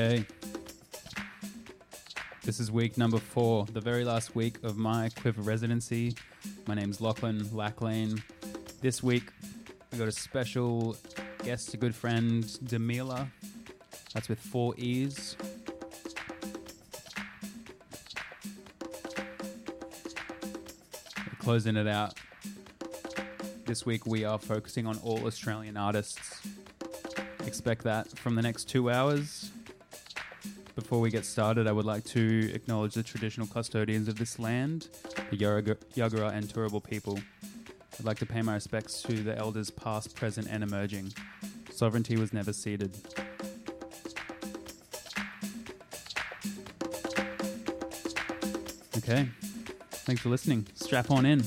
Okay. This is week number four, the very last week of my QUIVR residency. My name's Lachlan Lacklane. This week, we got a special guest, a good friend, Dameeeela. That's with four E's. We're closing it out. This week, we are focusing on all Australian artists. Expect that from the next two hours. Before we get started, I would like to acknowledge the traditional custodians of this land, the Yagara Yagara and Turrbal people. I'd like to pay my respects to the elders past, present, and emerging. Sovereignty was never ceded. Okay. Thanks for listening. Strap on in.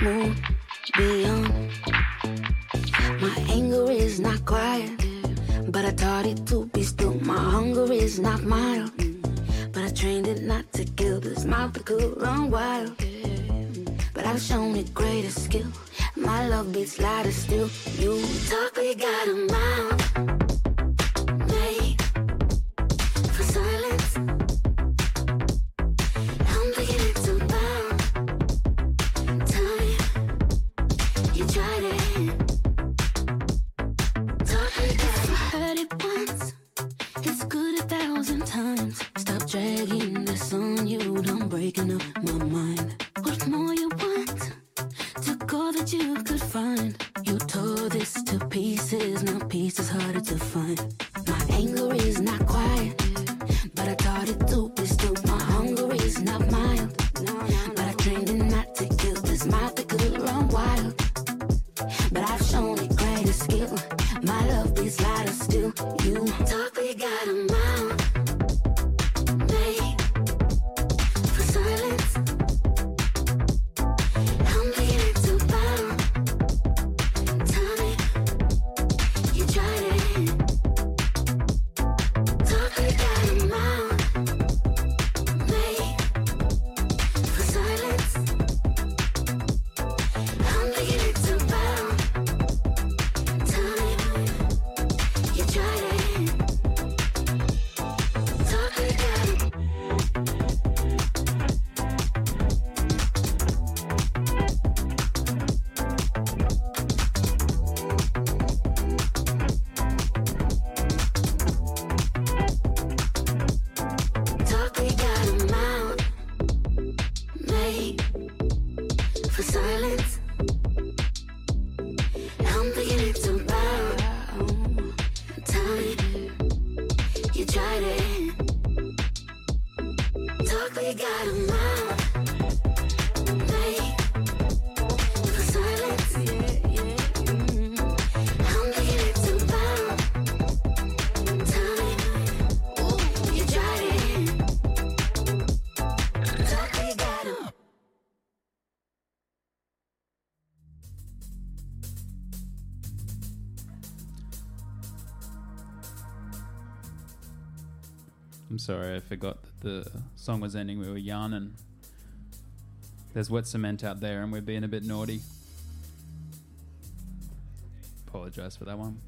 move sorry, I forgot that the song was ending. We were yarning. There's wet cement out there, and we're being a bit naughty. Apologise for that one.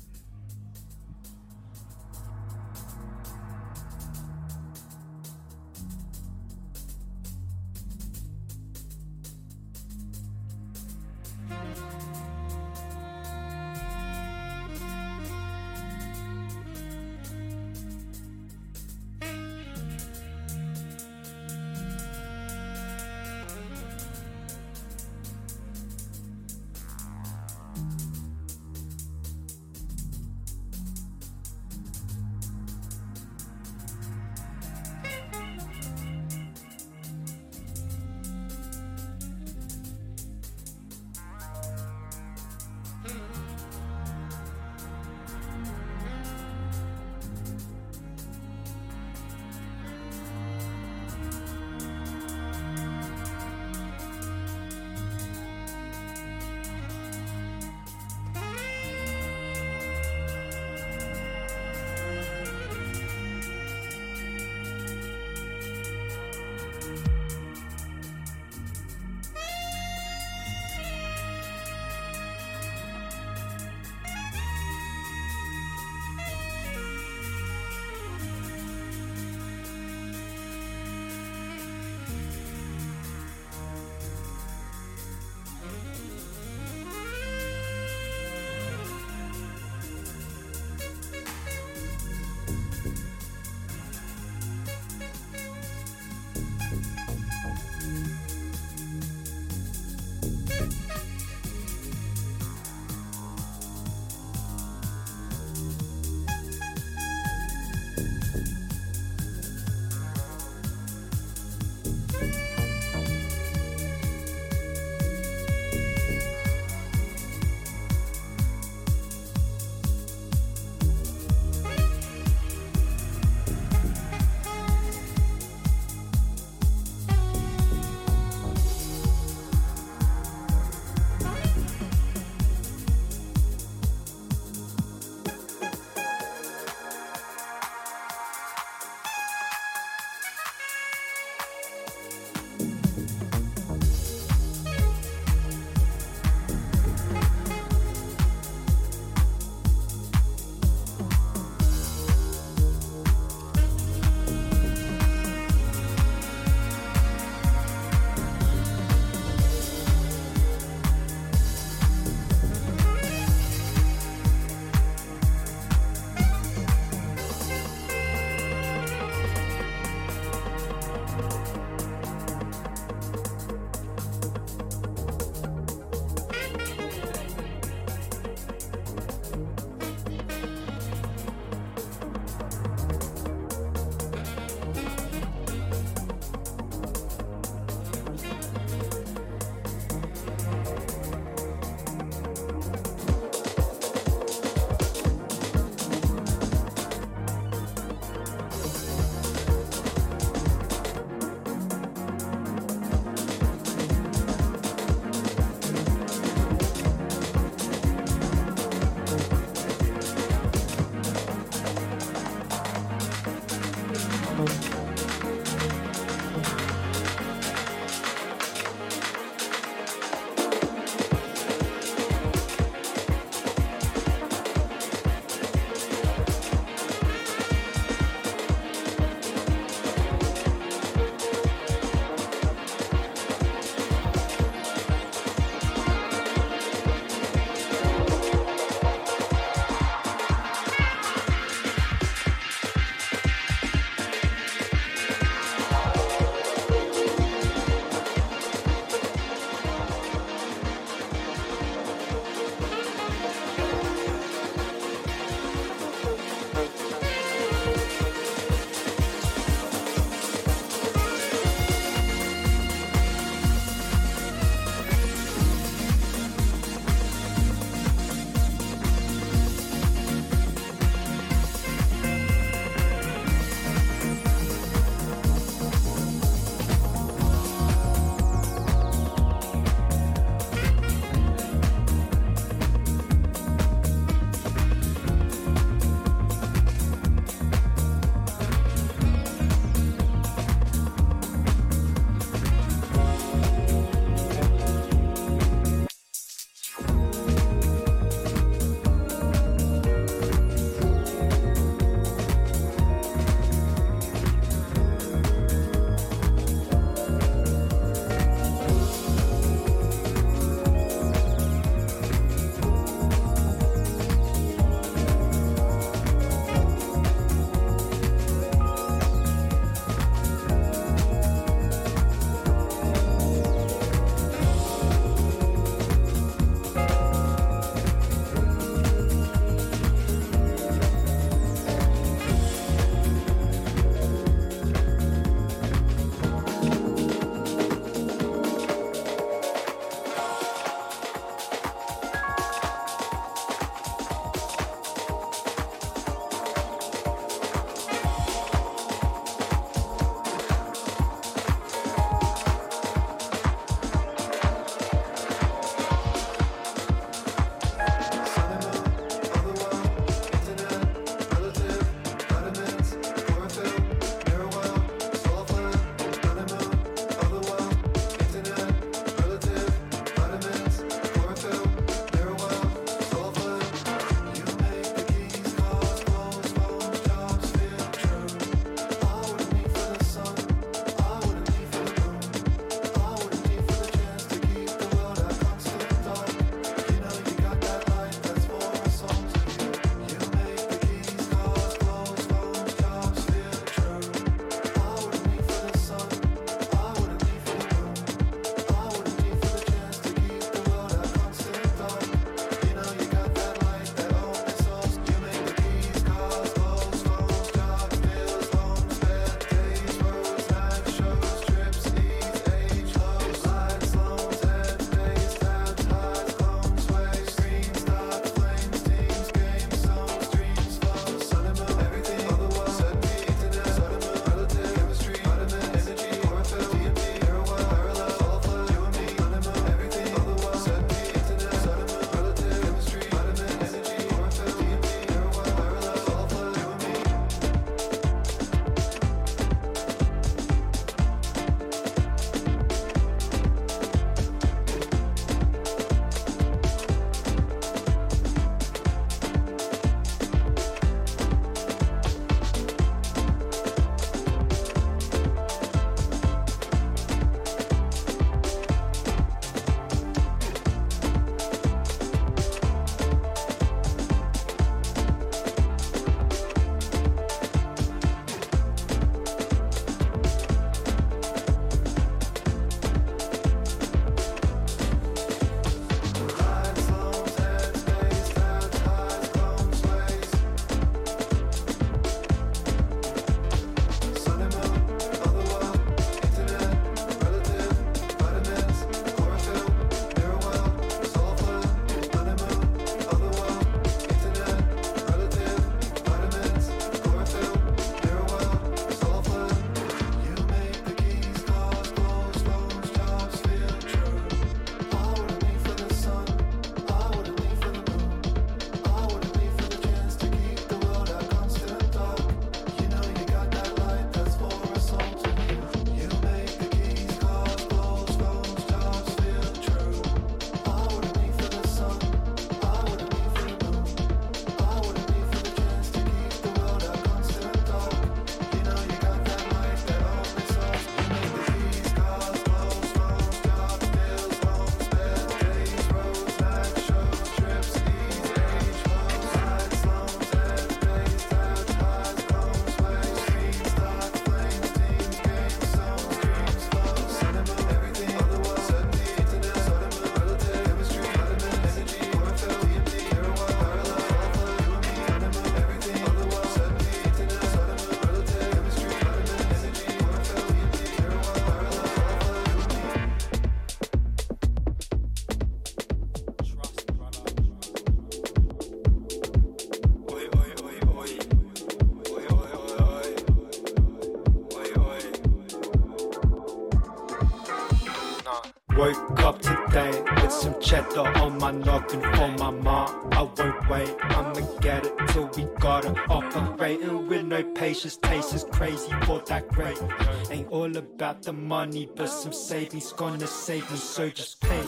About the money, but some savings gonna save me, so just pay.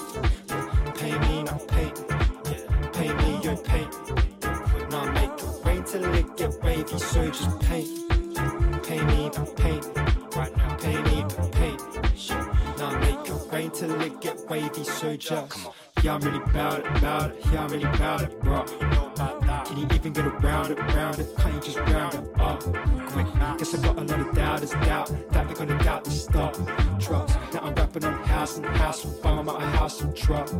Pay me, not pay. Pay me, you pay. Now make it rain till it get wavy, so just pay. Pay me, not pay. Right now, pay me, not pay. Now make it rain till it get wavy, so just. Yeah, I'm really bout it, bout it. Yeah, I'm really bout it, bro. You even get around it, around it? Can't just round it up? Quick, guess I got a lot of doubters, doubt that they're gonna doubt this stuff. Trust. Now I'm rapping on house and house, buying my house and trust.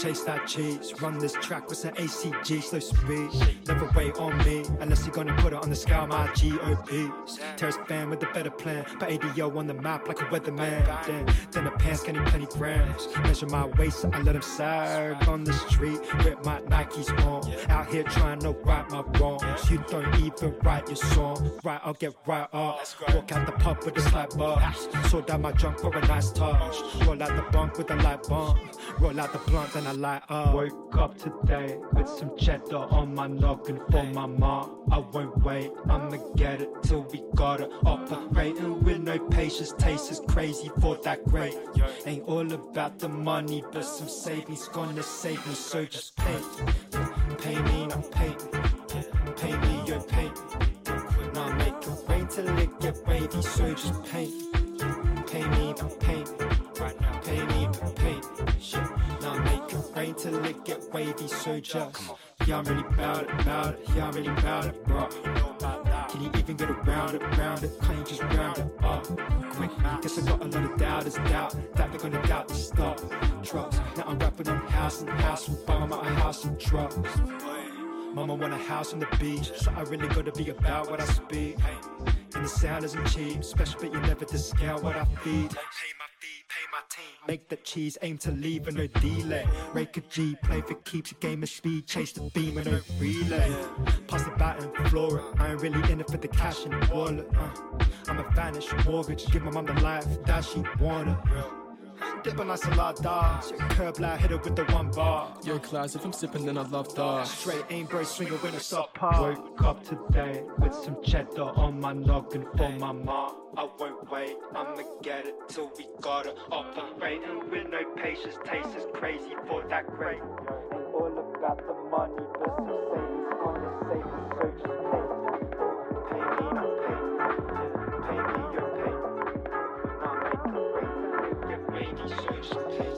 Chase that cheese, run this track with an ACG, slow speed. Never wait on me, unless you're gonna put it on the scale, my GOPs. Terrorist fan with a better plan, put ADO on the map like a weatherman. Then, then the pants getting plenty grams. Measure my waist, I let them sag on the street with my Nikes on. Out here trying to right my wrongs. You don't even write your song, right? I'll get right up. Walk out the pub with a slight bar. Sort down my junk for a nice touch. Roll out the bunk with a light bump. Roll out the blunt, then I light up. Woke up today with some cheddar on my noggin for my mom. I won't wait, I'ma get it till we got it. Operating with no patience, taste is crazy for that great. Ain't all about the money, but some savings gonna save me, so just pay. Pay me, not pay. Pay me, you pay. Now make it rain till it get wavy, so just pay. Pay me, not pay. Right rain till it get wavy, so just. Yeah, I'm really bout it, bout it. Yeah, I'm really bout it, bro. Can you even get around it, round it? Can't you just round it up? Quick, guess I got a lot of doubters, doubt that they're gonna doubt this stuff. Trust. Now I'm rapping on house and house, buying my house and trust. Mama want a house on the beach, so I really gotta be about what I speak. And the sound isn't cheap, special, but you never discount what I feed. Make the cheese, aim to leave and no delay. Rake a G, play for keeps, a game of speed, chase the beam and no relay. Pass the bat and floor it. I ain't really in it for the cash in the wallet. Uh. I'm a vanish mortgage, give my mom the life that she wanted. Dip on a salada, curb line, hit it with the one bar. Your class, if I'm sipping, then I love that. Straight aim, bird swinger when it's up par. Woke up today with some cheddar on my noggin for my mom. I won't wait, I'ma get it till we got it. Operating with no patience, taste is crazy for that great. Ain't all about the money, but some savings gonna save me, so wavy,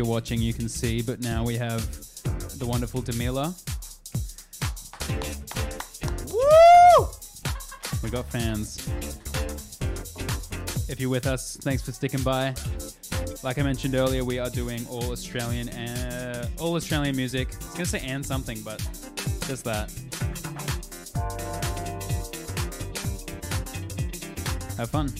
you're watching, you can see, but now we have the wonderful Dameeeela. Woo! We got fans. If you're with us, thanks for sticking by. Like I mentioned earlier, we are doing all Australian uh, all Australian music. I was gonna say and something, but just that. Have fun.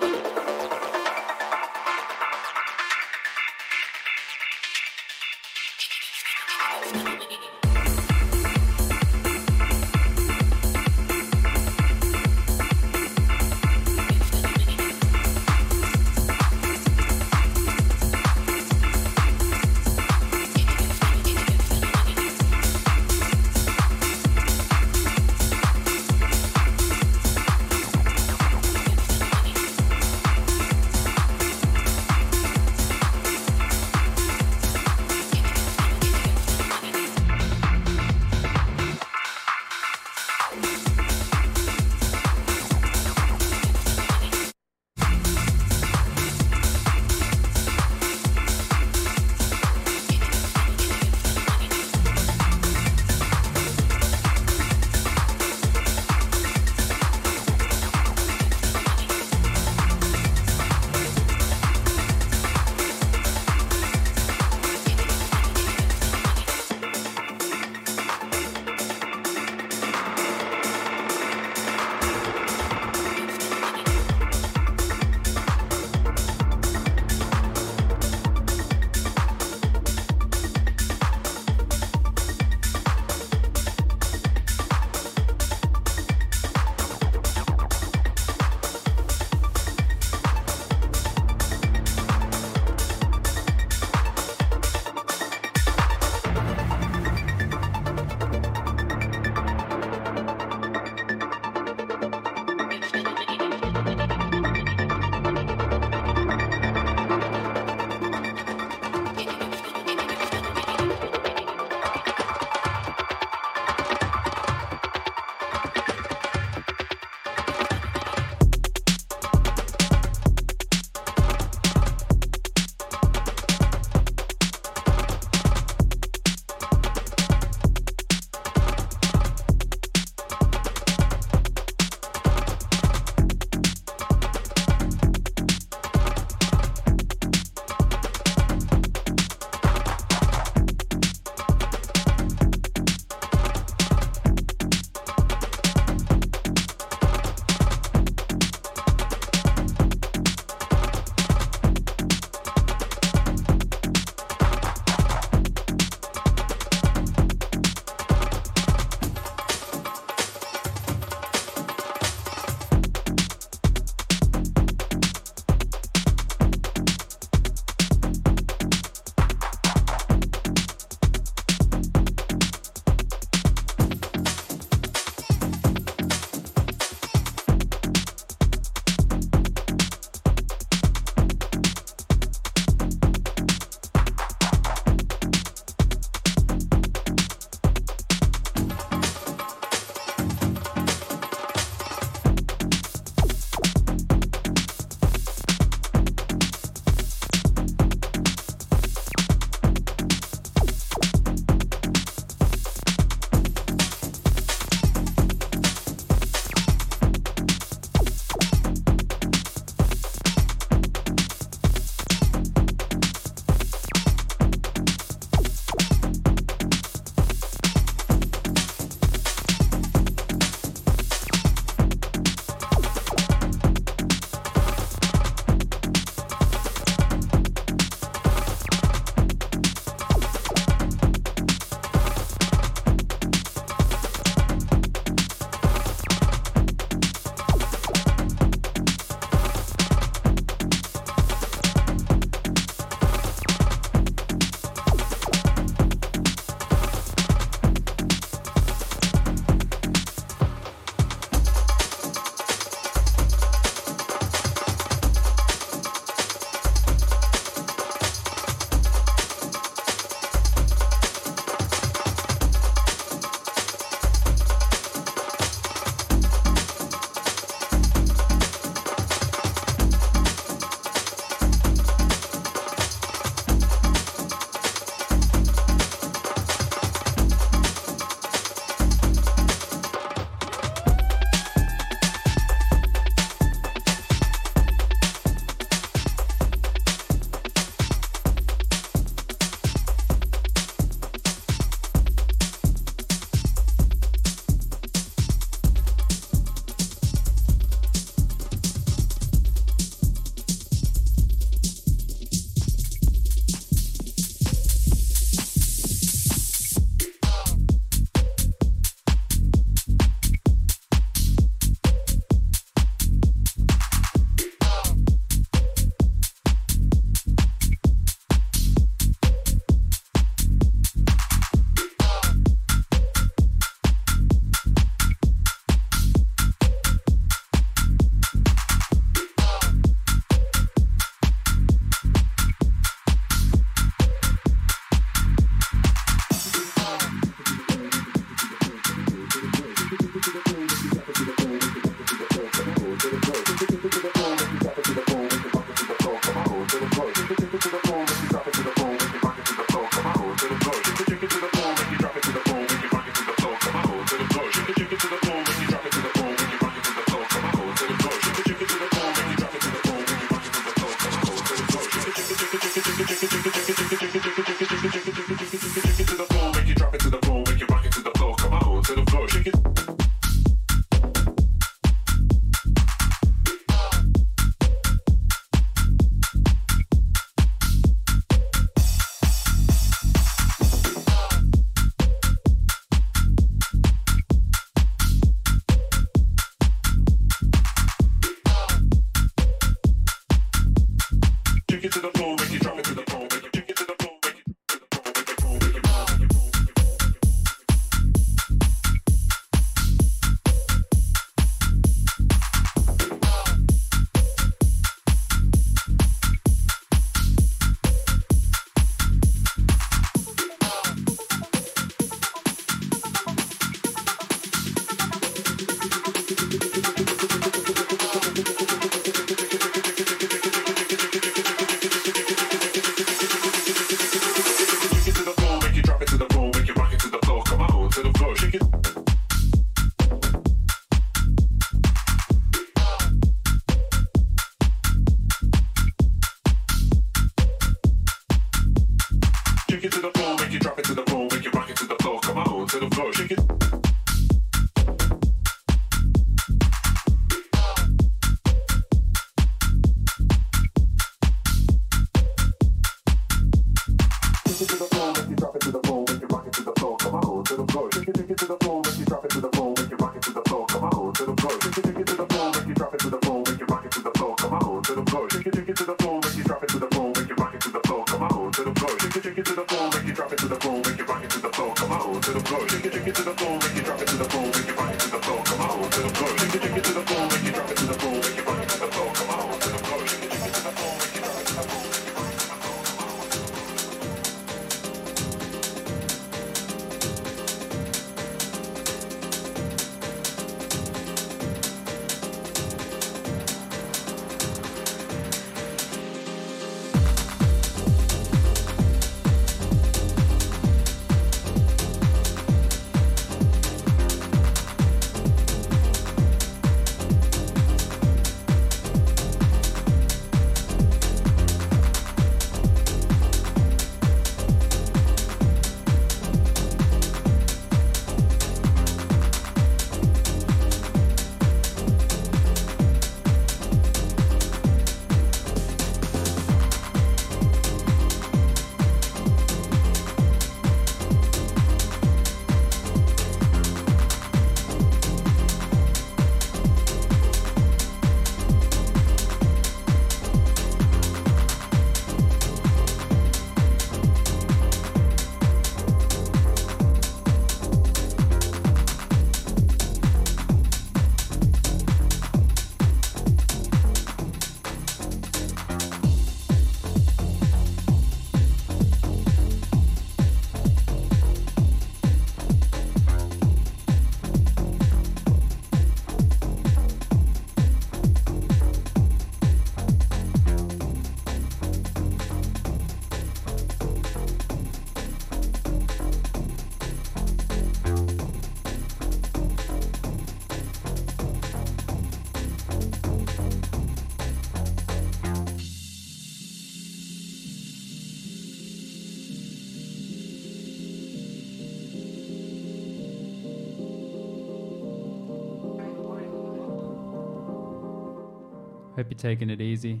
Hope you're taking it easy.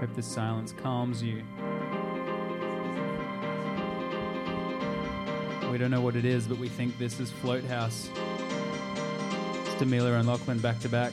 Hope the silence calms you. We don't know what it is, but we think this is Float House. It's Dameeeela and Lachlan back to back.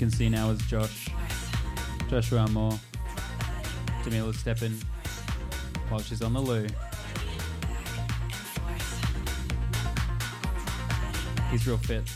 can see now is Josh, Joshua Moore, Jamila Steppen while she's on the loo. He's real fit.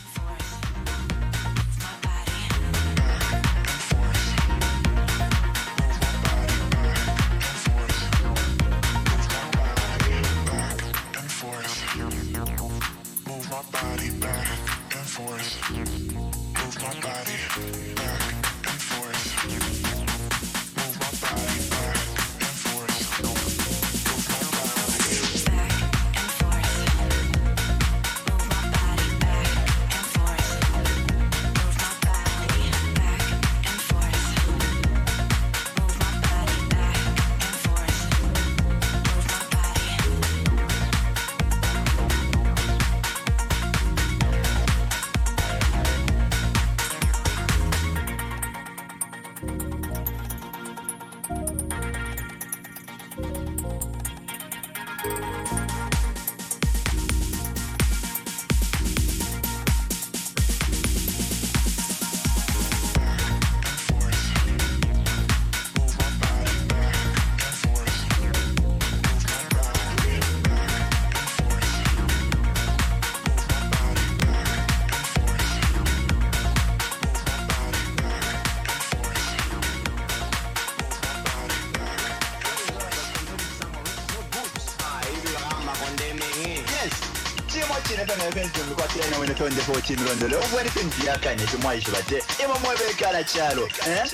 timilondolo okubona impimbi yakhanyehle umwayishibate imomoya beyikala tshalo um eh?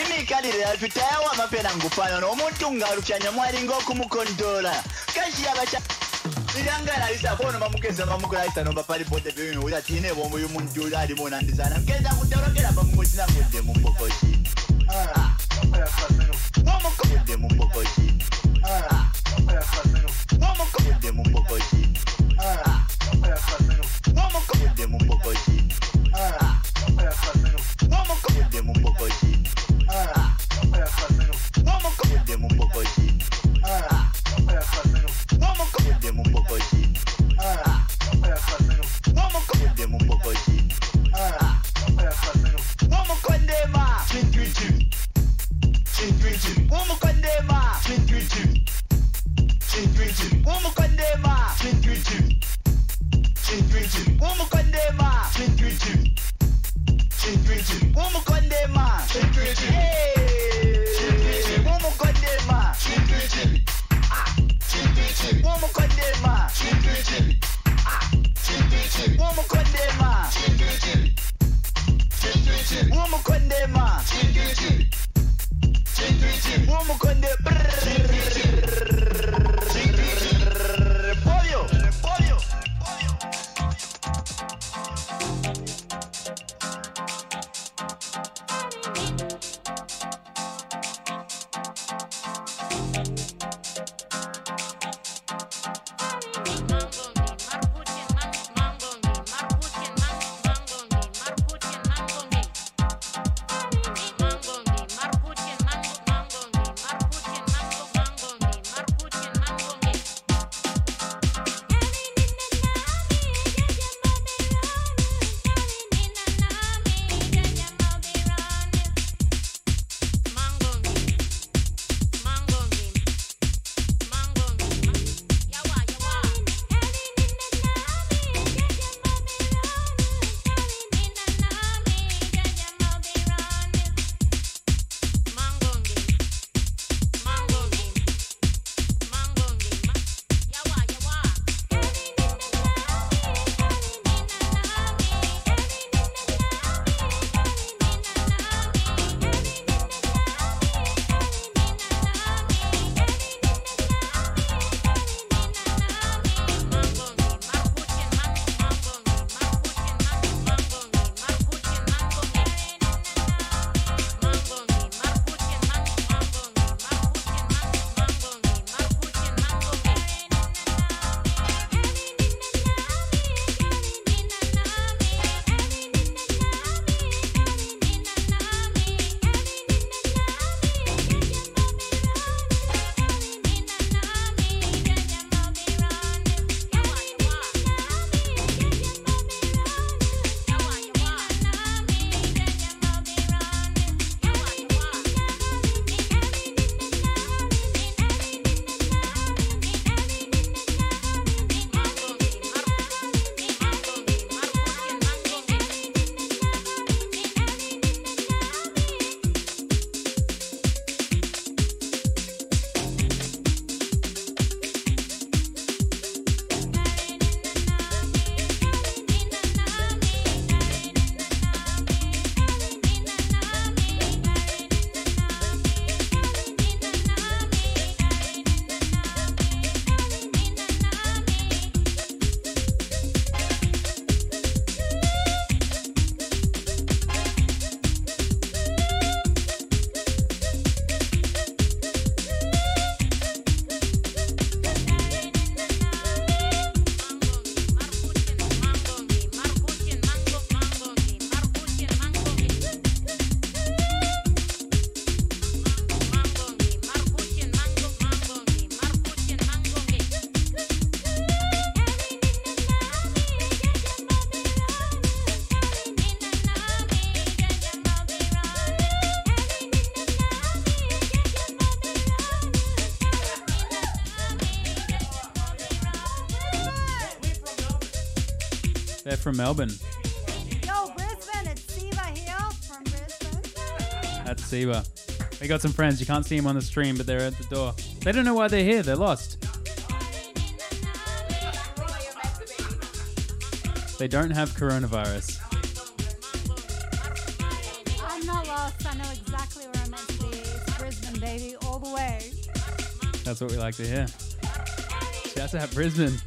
imikhalire yathu tayawama phela ngufana nomuntu ungalushanya mwalingoku umukhontola kashiyabaha ndirangalalisa bono vamukeza vamukulalisa nomba palipote vyunyuuta tine vomo yumuntu alimo nandisana mukeza kutorokela pamukotinangudde mumbokosi from Melbourne. Yo, Brisbane, it's Siva here from Brisbane. That's Seba. We got some friends. You can't see them on the stream, but they're at the door. They don't know why they're here. They're lost. They don't have coronavirus. I'm not lost. I know exactly where I'm meant to be. It's Brisbane, baby, all the way. That's what we like to hear. Shouts out Brisbane.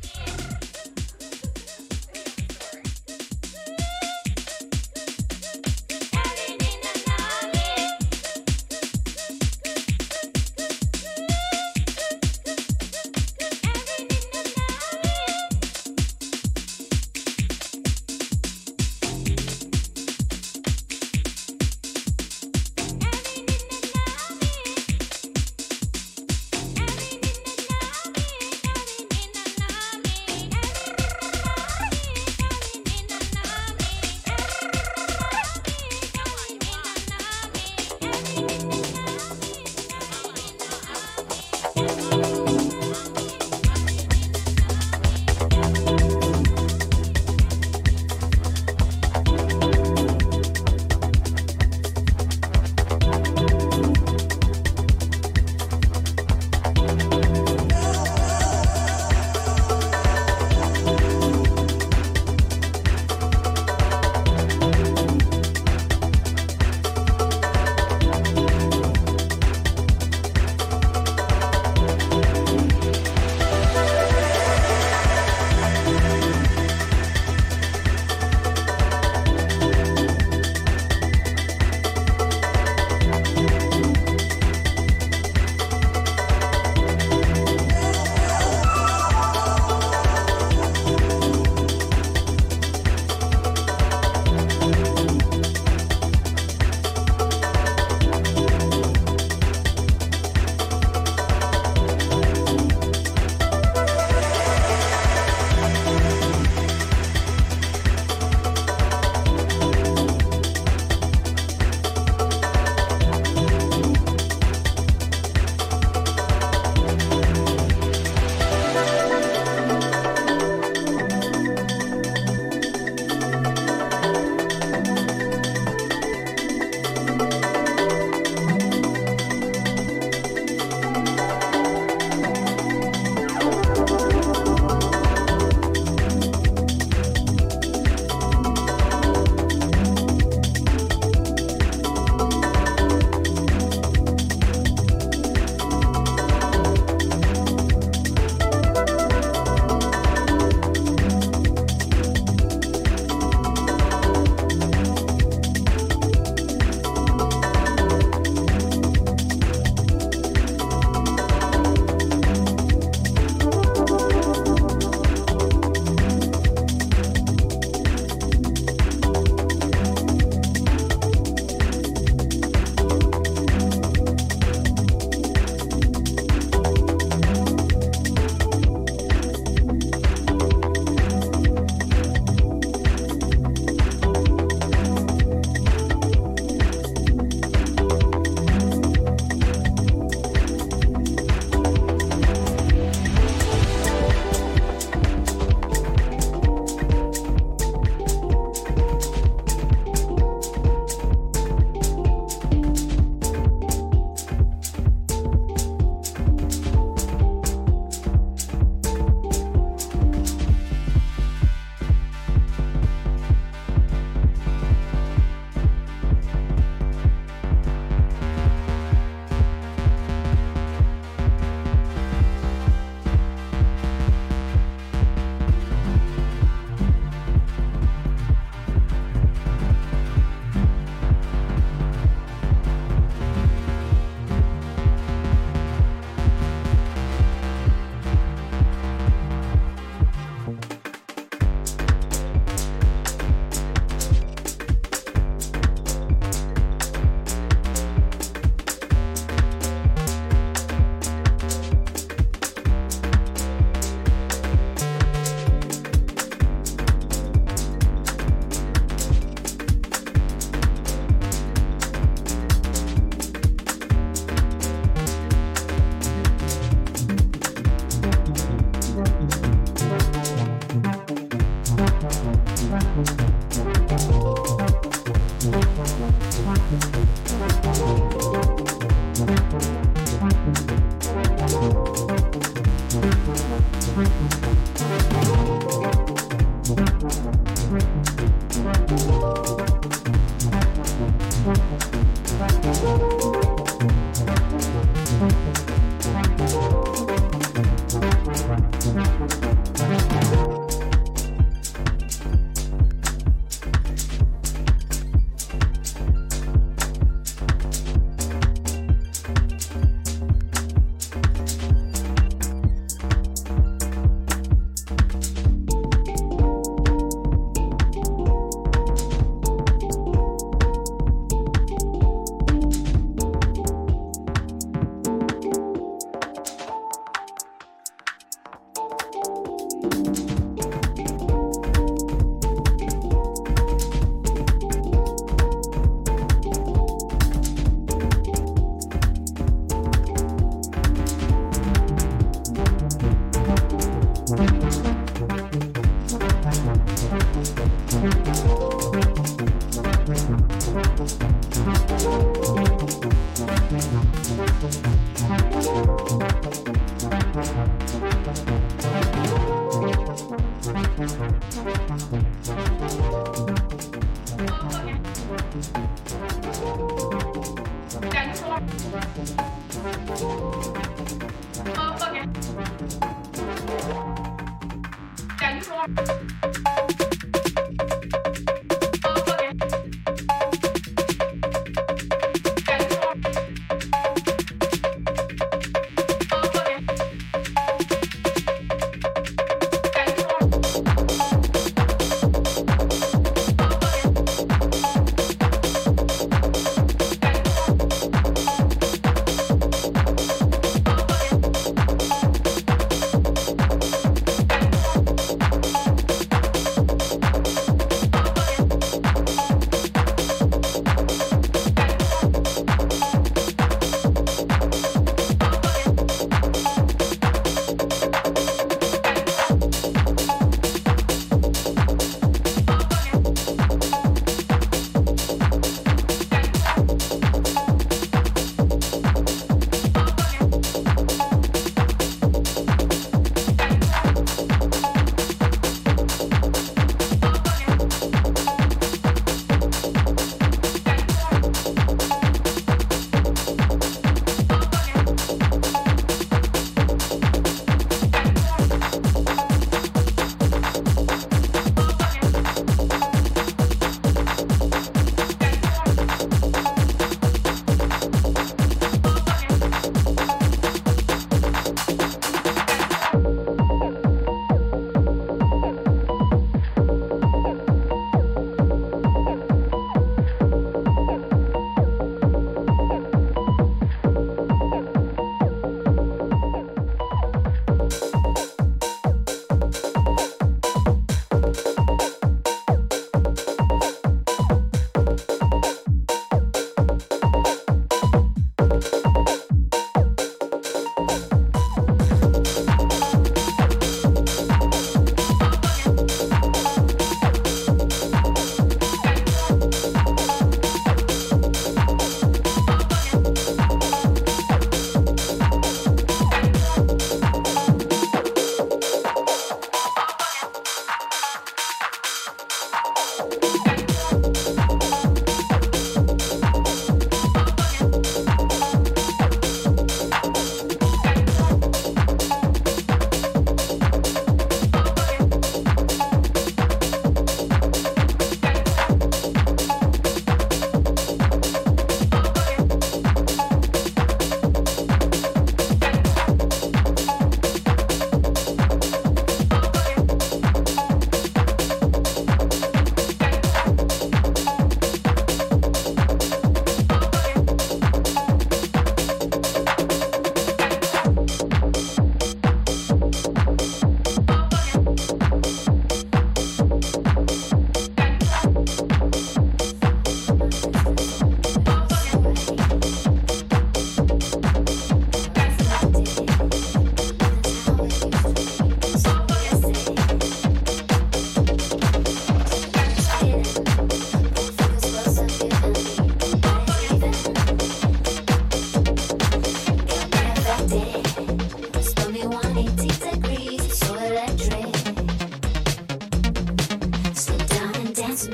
Don't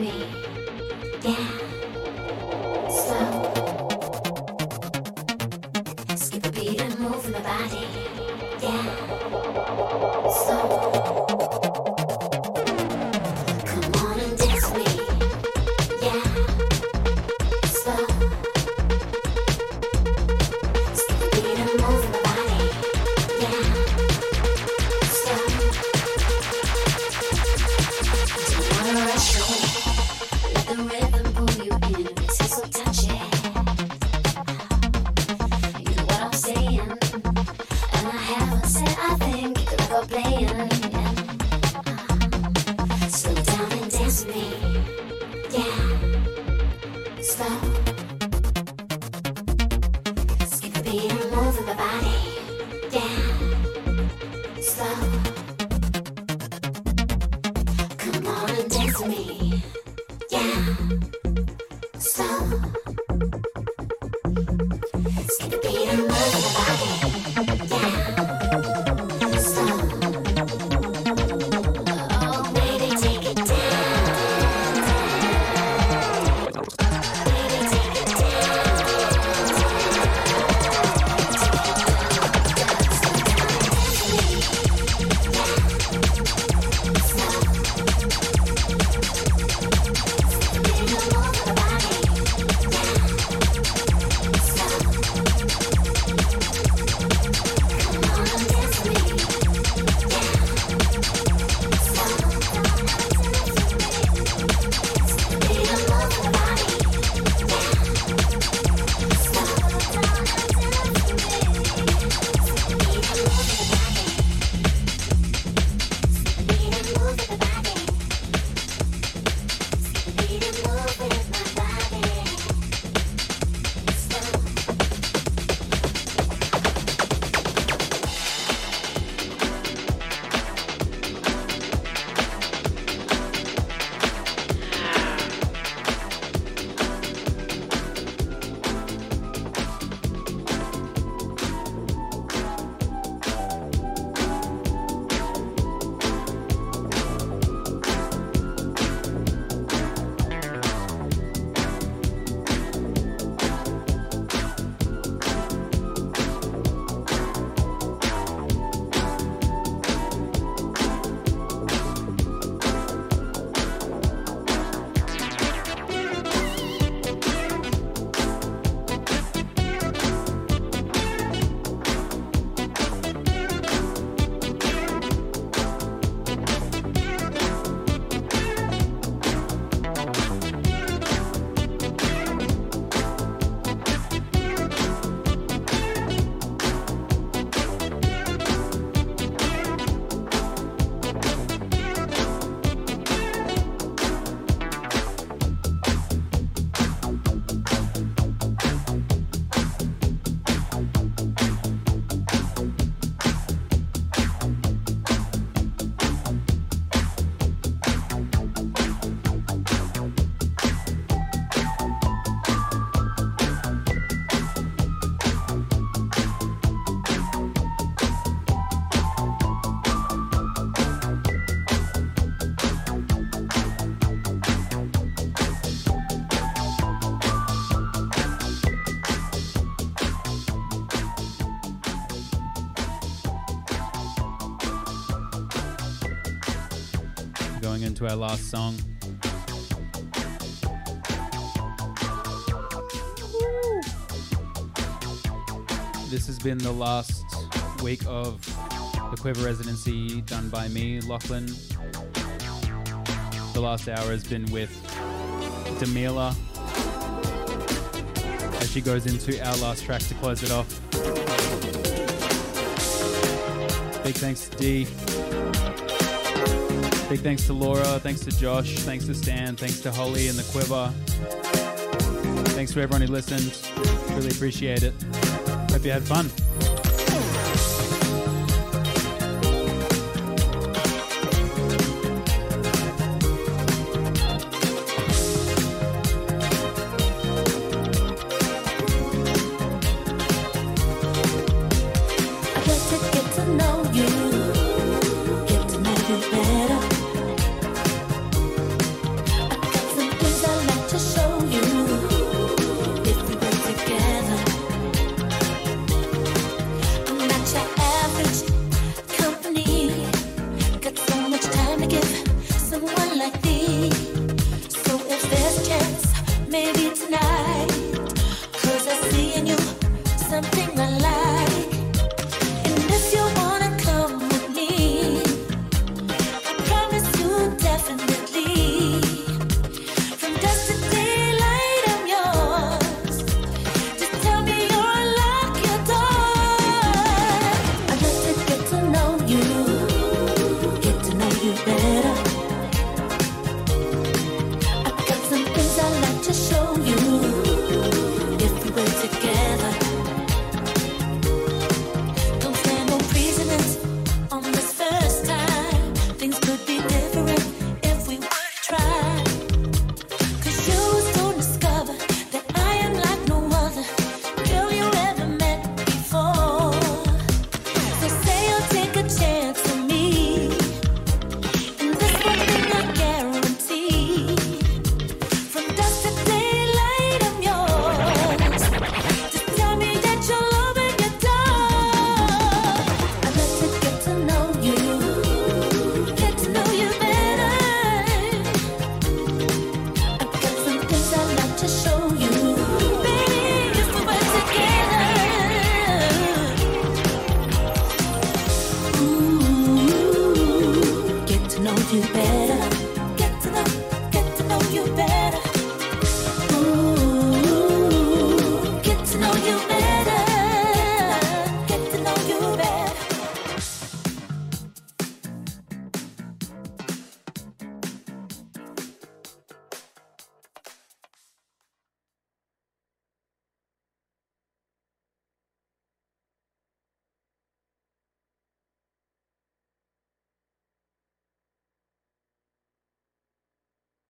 rush Our last song. This has been the last week of the QUIVR residency done by me, Lachlan. The last hour has been with Dameeeela as she goes into our last track to close it off. Big thanks to D. Big thanks to Laura, thanks to Josh, thanks to Stan, thanks to Holly and the QUIVR. Thanks to everyone who listened. Really appreciate it. Hope you had fun.